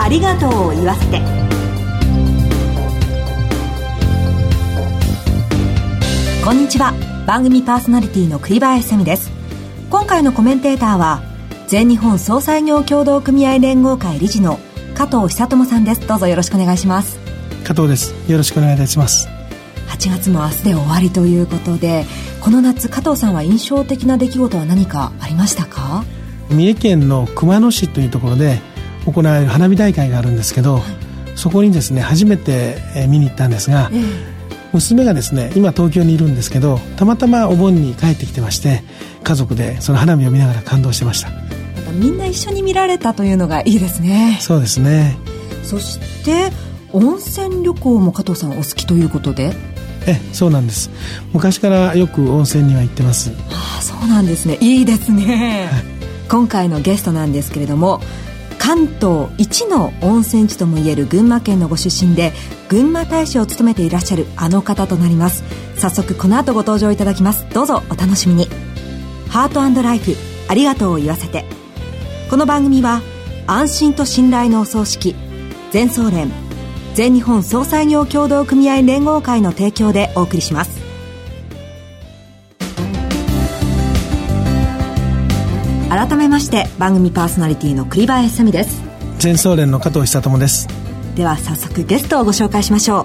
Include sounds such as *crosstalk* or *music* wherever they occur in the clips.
ありがとうを言わせて。こんにちは。番組パーソナリティの栗林恵美です。今回のコメンテーターは全日本総裁業協同組合連合会理事の加藤久智さんです。どうぞよろしくお願いします。加藤です。よろしくお願いいたします。8月も明日で終わりということでこの夏加藤さんは印象的な出来事は何かありましたか？三重県の熊野市というところで行われる花火大会があるんですけど、はい、そこにですね初めて見に行ったんですが、えー、娘がですね今東京にいるんですけどたまたまお盆に帰ってきてまして家族でその花火を見ながら感動してました。みんな一緒に見られたというのがいいですね。そうですね。そして温泉旅行も加藤さんお好きということで？えそうなんです。昔からよく温泉には行ってます。ああそうなんですね。いいですね、はい、今回のゲストなんですけれども関東一の温泉地ともいえる群馬県のご出身で群馬大使を務めていらっしゃるあの方となります。早速この後ご登場いただきます。どうぞお楽しみに。ハートライフありがとうを言わせて。この番組は安心と信頼のお葬式全総連全日本総裁業協同組合連合会の提供でお送りします。改めまして番組パーソナリティの栗林さみです。全総連の加藤久智です。では早速ゲストをご紹介しましょう。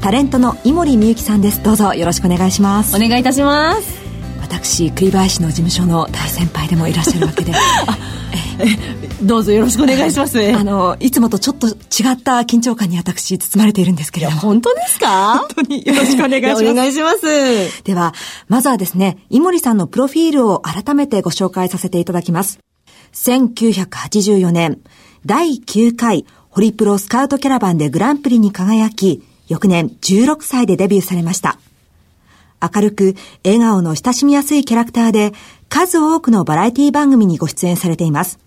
タレントの井森美幸さんです。どうぞよろしくお願いします。お願いいたします。私栗林の事務所の大先輩でもいらっしゃるわけで *laughs* どうぞよろしくお願いします。*laughs* あのいつもとちょっと違った緊張感に私包まれているんですけれども。本当ですか？本当によろしくお願いします。お願いします。ではまずはですね井森さんのプロフィールを改めてご紹介させていただきます。1984年第9回ホリプロスカウトキャラバンでグランプリに輝き翌年16歳でデビューされました。明るく笑顔の親しみやすいキャラクターで数多くのバラエティ番組にご出演されています。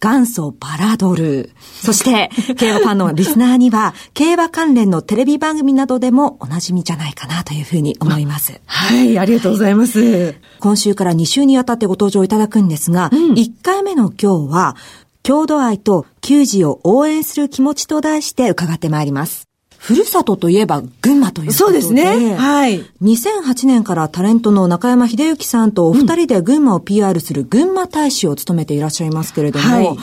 元祖バラドル。そして、競馬ファンのリスナーには、競馬関連のテレビ番組などでもおなじみじゃないかなというふうに思います。はい、ありがとうございます。今週から2週にわたってご登場いただくんですが、うん、1回目の今日は、郷土愛と球児を応援する気持ちと題して伺ってまいります。ふるさとといえば群馬ということで。そうですね。はい。2008年からタレントの中山秀幸さんとお二人で群馬を PR する群馬大使を務めていらっしゃいますけれども、はい、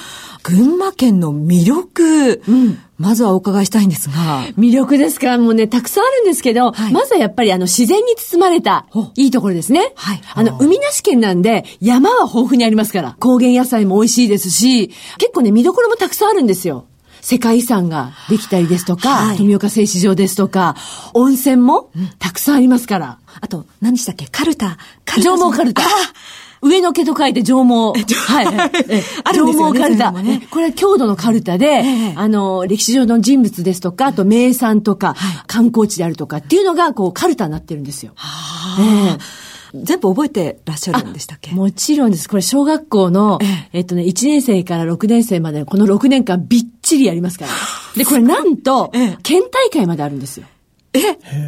群馬県の魅力、うん、まずはお伺いしたいんですが。魅力ですか？もうね、たくさんあるんですけど、はい、まずはやっぱりあの自然に包まれたいいところですね。はい。あの、海なし県なんで山は豊富にありますから。高原野菜も美味しいですし、結構ね、見どころもたくさんあるんですよ。世界遺産ができたりですとか、はい、富岡製糸場ですとか、温泉もたくさんありますから。あと、何でしたっけ？カルタ。カルタ上毛カルタ。上の毛と書いて上毛。はい。*laughs* 上毛カルタ。ね、これは郷土のカルタで、えあの、歴史上の人物ですとか、あと名産とか、はい、観光地であるとかっていうのが、こう、カルタになってるんですよ。はあ、え全部覚えてらっしゃるんでしたっけ？もちろんです。これ小学校の、えええっとね、1年生から6年生までこの6年間びっちりやりますから。で、これなんと、県大会まであるんですよ。え？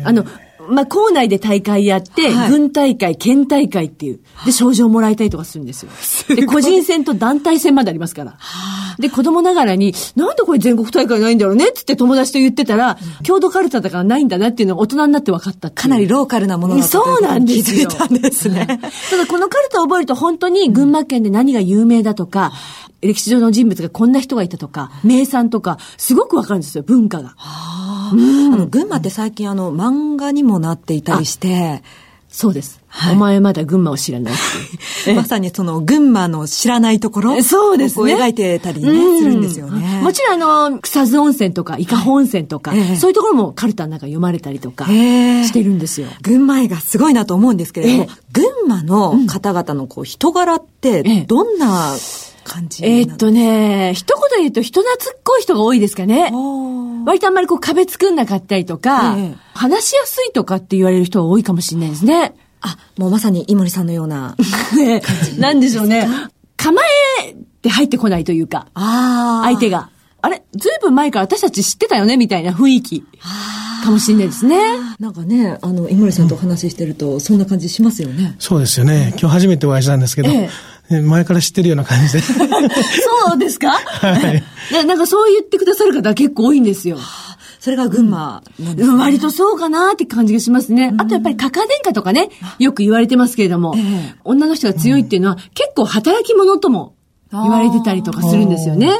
あの、まあ、校内で大会やって、はい、軍大会、県大会っていう。で、賞状もらいたいとかするんですよ。で、個人戦と団体戦までありますから。で、子供ながらに、なんでこれ全国大会ないんだろうねって友達と言ってたら、うん、郷土カルタだからないんだなっていうのが大人になって分かったかなりローカルなものだったそうなんですよ。気づいたんですね。ただこのカルタを覚えると本当に群馬県で何が有名だとか、歴史上の人物がこんな人がいたとか、名産とか、すごくわかるんですよ、文化が。あの、群馬って最近あの、漫画にもなっていたりして、そうです。はい、お前まだ群馬を知らないまさにその群馬の知らないところそうですね。描いてたりね、するんですよね。もちろんあの、草津温泉とか伊香保温泉とか、はい、そういうところもカルタの中読まれたりとかしてるんですよ。群馬愛がすごいなと思うんですけれども、群馬の方々のこう人柄ってどんな、感じえー、っとね、一言で言うと人懐っこい人が多いですかね。割とあんまりこう壁作んなかったりとか、えー、話しやすいとかって言われる人が多いかもしれないですね。あ、もうまさに井森さんのような *laughs* 感じ。なんでしょうね。構えて入ってこないというか、相手が。あれずいぶん前から私たち知ってたよねみたいな雰囲気。かもしれないですね。なんかね、あの、井森さんとお話ししてると、そんな感じしますよね。そうですよね。今日初めてお会いしたんですけど、ええ、前から知ってるような感じで。*laughs* そうですか？はい。*laughs* なんかそう言ってくださる方は結構多いんですよ。それが群馬なんです、ね、割とそうかなって感じがしますね。あとやっぱりカカ殿下とかね、よく言われてますけれども、えー、女の人が強いっていうのは、結構働き者とも言われてたりとかするんですよね。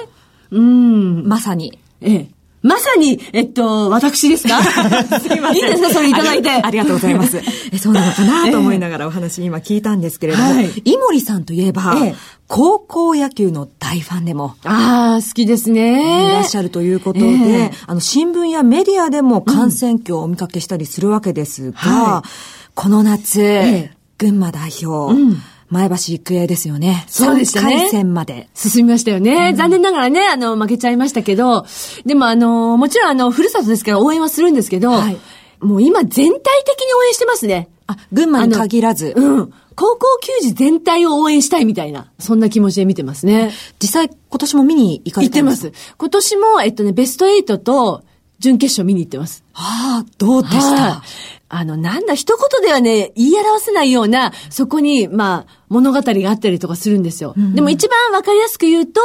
うん。まさに。ええ。まさに、えっと、私ですか？*laughs* すいません。いいですかそれいただいてあ。ありがとうございます。*laughs* えそうなのかなと思いながらお話今聞いたんですけれども、はい、井森さんといえば、ええ、高校野球の大ファンでも。ああ、好きですね。いらっしゃるということで、え、あの、新聞やメディアでも感染挙をお見かけしたりするわけですが、はい、この夏、群馬代表、うん前橋育英ですよね。そうでしたね。回戦まで。進みましたよね。うん、残念ながらね、あの、負けちゃいましたけど、でもあの、もちろんあの、ふるさとですから応援はするんですけど、はい、もう今全体的に応援してますね。あ、群馬に限らず。うん。高校球児全体を応援したいみたいな、そんな気持ちで見てますね。実際、今年も見に行かれてます行ってます。今年も、えっとね、ベスト8と、準決勝見に行ってます。ああ、どうでした、あの、なんだ、一言ではね、言い表せないような、そこに、まあ、物語があったりとかするんですよ。うん、でも一番わかりやすく言うと、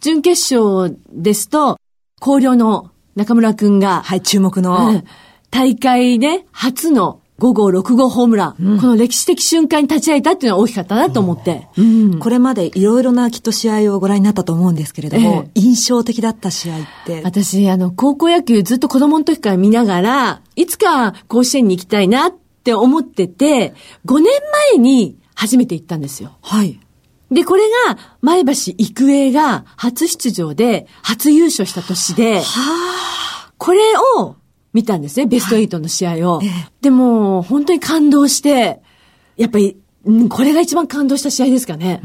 準決勝ですと、広陵の中村くんが、はい、注目の、うん、大会ね、初の5号、6号ホームラン、うん、この歴史的瞬間に立ち会えたっていうのは大きかったなと思って。うん、これまでいろいろなきっと試合をご覧になったと思うんですけれども、ええ、印象的だった試合って？私、あの、高校野球ずっと子供の時から見ながら、いつか甲子園に行きたいなって思ってて、5年前に初めて行ったんですよ。はい。で、これが、前橋育英が初出場で、初優勝した年で、はあ、これを、見たんですね、ベスト8の試合を。はい、でも、本当に感動して、やっぱり、これが一番感動した試合ですかね。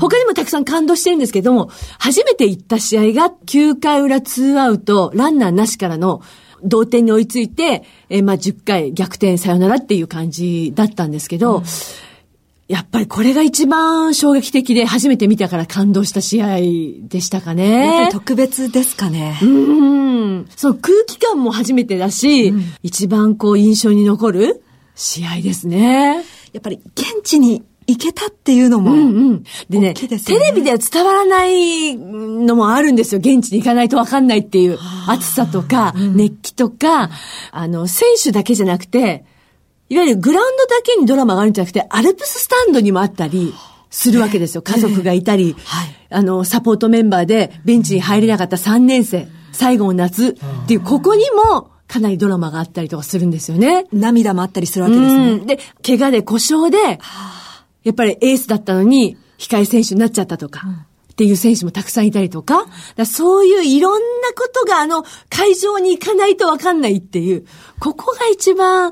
他にもたくさん感動してるんですけども、初めて行った試合が9回裏2アウト、ランナーなしからの同点に追いついて、えまあ10回逆転さよならっていう感じだったんですけど、うんやっぱりこれが一番衝撃的で初めて見たから感動した試合でしたかね。やっぱり特別ですかね。うん。その空気感も初めてだし、うん、一番こう印象に残る試合ですね。やっぱり現地に行けたっていうのも。うんうん。でね、ねテレビでは伝わらないのもあるんですよ。現地に行かないとわかんないっていう暑さとか、熱気とか、あの、選手だけじゃなくて、いわゆるグラウンドだけにドラマがあるんじゃなくて、アルプススタンドにもあったり、するわけですよ。家族がいたり、はい、あの、サポートメンバーでベンチに入れなかった3年生、最後の夏っていう、ここにもかなりドラマがあったりとかするんですよね。涙もあったりするわけですね。で、怪我で故障で、やっぱりエースだったのに、控え選手になっちゃったとか、っていう選手もたくさんいたりとか、かそういういろんなことがあの会場に行かないとわかんないっていう、ここが一番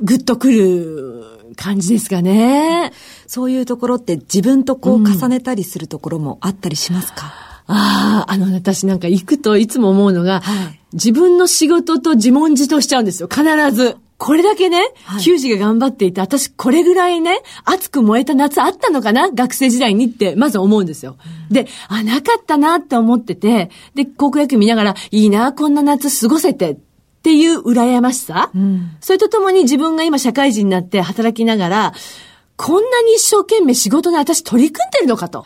グッとくる感じですかね。そういうところって自分とこう重ねたりするところもあったりしますか、うん、ああ、あの、私なんか行くといつも思うのが、はい、自分の仕事と自問自答しちゃうんですよ、必ず。これだけね、はい、球児が頑張っていて、私これぐらいね、熱く燃えた夏あったのかな学生時代にって、まず思うんですよ。うん、で、あ、なかったなって思ってて、で、高校野球見ながら、いいな、こんな夏過ごせてっていう羨ましさ、うん、それとともに自分が今社会人になって働きながら、こんなに一生懸命仕事に私取り組んでるのかと。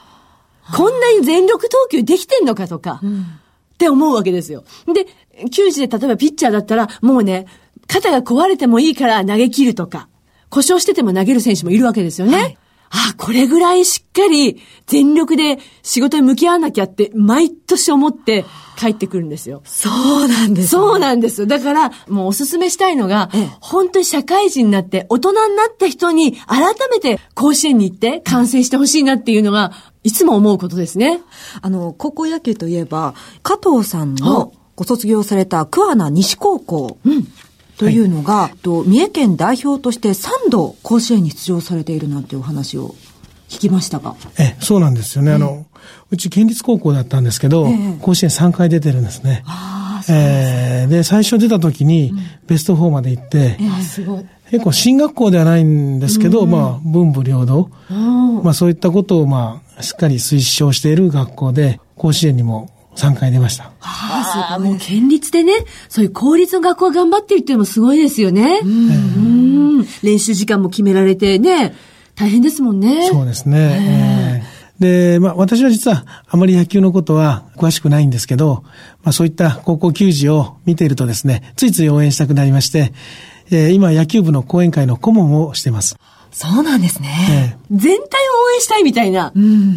こんなに全力投球できてんのかとか、うん、って思うわけですよ。で、球児で例えばピッチャーだったら、もうね、肩が壊れてもいいから投げ切るとか、故障してても投げる選手もいるわけですよね。はいあ、これぐらいしっかり全力で仕事に向き合わなきゃって毎年思って帰ってくるんですよ。そうなんです、ね、そうなんです。だから、もうおすすめしたいのが、ええ、本当に社会人になって大人になった人に改めて甲子園に行って観戦してほしいなっていうのが、いつも思うことですね。あの、高校野球といえば、加藤さんのご卒業された桑名西高校。うんというのが、はい、と三重県代表として3度甲子園に出場されているなんていうお話を聞きましたが。え、そうなんですよね。あの、うち県立高校だったんですけど、甲子園3回出てるんですね。ああ、えー、で、最初出た時に、ベスト4まで行って、えー、すごい。結構進学校ではないんですけど、まあ、文武両道、まあそういったことをまあ、しっかり推奨している学校で、甲子園にも3回出ました。はあ、もう県立でね、そういう公立の学校が頑張ってるっていうのもすごいですよね。うん。練習時間も決められてね、大変ですもんね。そうですね。で、まあ私は実はあまり野球のことは詳しくないんですけど、まあそういった高校球児を見ているとですね、ついつい応援したくなりまして、えー、今野球部の講演会の顧問をしています。そうなんですね。えー、全体を応援したいみたいな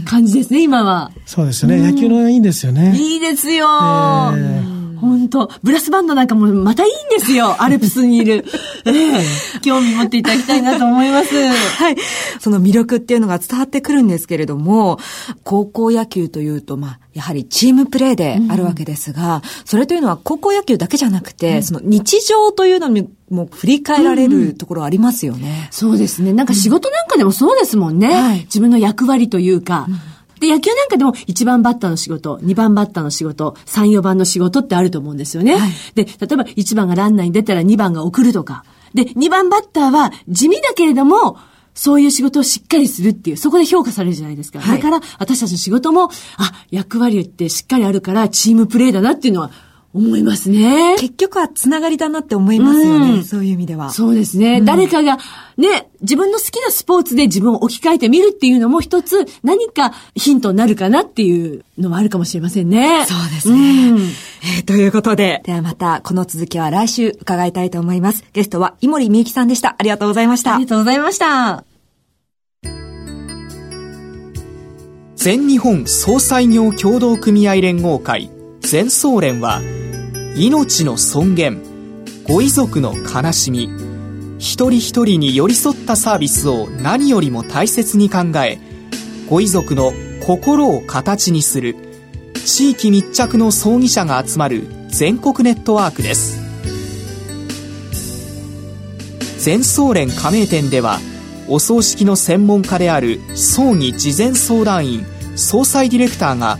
感じですね、今は。そうですね。野球のいいんですよね。いいですよ。えー本当ブラスバンドなんかもまたいいんですよ。アルプスにいる。*laughs* ええ興味持っていただきたいなと思います。*laughs* はい。その魅力っていうのが伝わってくるんですけれども、高校野球というと、まあ、やはりチームプレーであるわけですが、うん、それというのは高校野球だけじゃなくて、うん、その日常というのにも振り返られるところありますよね、うんうん。そうですね。なんか仕事なんかでもそうですもんね。はい、自分の役割というか、うんで、野球なんかでも1番バッターの仕事、2番バッターの仕事、3、4番の仕事ってあると思うんですよね。はい、で、例えば1番がランナーに出たら2番が送るとか。で、2番バッターは地味だけれども、そういう仕事をしっかりするっていう、そこで評価されるじゃないですか。はい、だから、私たちの仕事も、あ、役割ってしっかりあるから、チームプレーだなっていうのは、思いますね。結局はつながりだなって思いますよね。うん、そういう意味では。そうですね、うん、誰かが、ね、自分の好きなスポーツで自分を置き換えてみるっていうのも一つ何かヒントになるかなっていうのもあるかもしれませんね。そうですね。うん、えー、ということで、ではまたこの続きは来週伺いたいと思います。ゲストは井森美幸さんでした。ありがとうございました。ありがとうございました。全日本総裁業協同組合連合会全総連は命の尊厳ご遺族の悲しみ一人一人に寄り添ったサービスを何よりも大切に考えご遺族の心を形にする地域密着の葬儀者が集まる全国ネットワークです。全総連加盟店ではお葬式の専門家である葬儀事前相談員総裁ディレクターが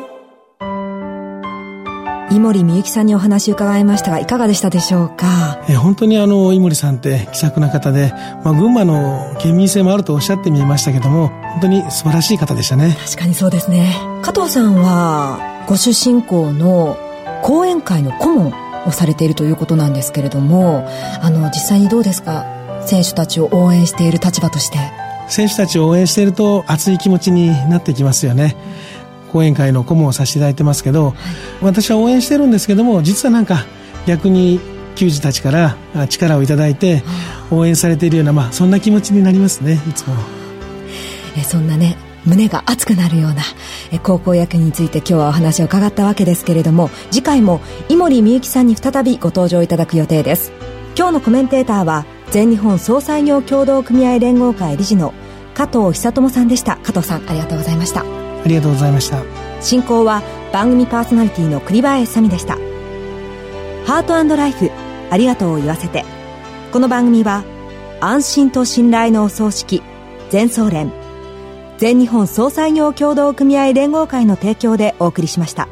井森美幸さんにお話伺いましたがいかがでしたでしょうか？え本当にあの井森さんって気さくな方で、まあ、群馬の県民性もあるとおっしゃってみえましたけども本当に素晴らしい方でしたね。確かにそうですね。加藤さんはご出身校の講演会の顧問をされているということなんですけれどもあの実際にどうですか？選手たちを応援している立場として。選手たちを応援していると熱い気持ちになってきますよね、講演会の顧問をさせていただいてますけど、はい、私は応援してるんですけども実はなんか逆に球児たちから力をいただいて応援されているような、まあ、そんな気持ちになりますねいつも。えそんなね胸が熱くなるようなえ高校野球について今日はお話を伺ったわけですけれども次回も井森美幸さんに再びご登場いただく予定です。今日のコメンテーターは全日本総裁業協同組合連合会理事の加藤久智さんでした。加藤さんありがとうございました。ありがとうございました。進行は番組パーソナリティの栗林さみでした。ハートライフありがとうを言わせて。この番組は安心と信頼のお葬式全総連全日本総裁業協同組合連合会の提供でお送りしました。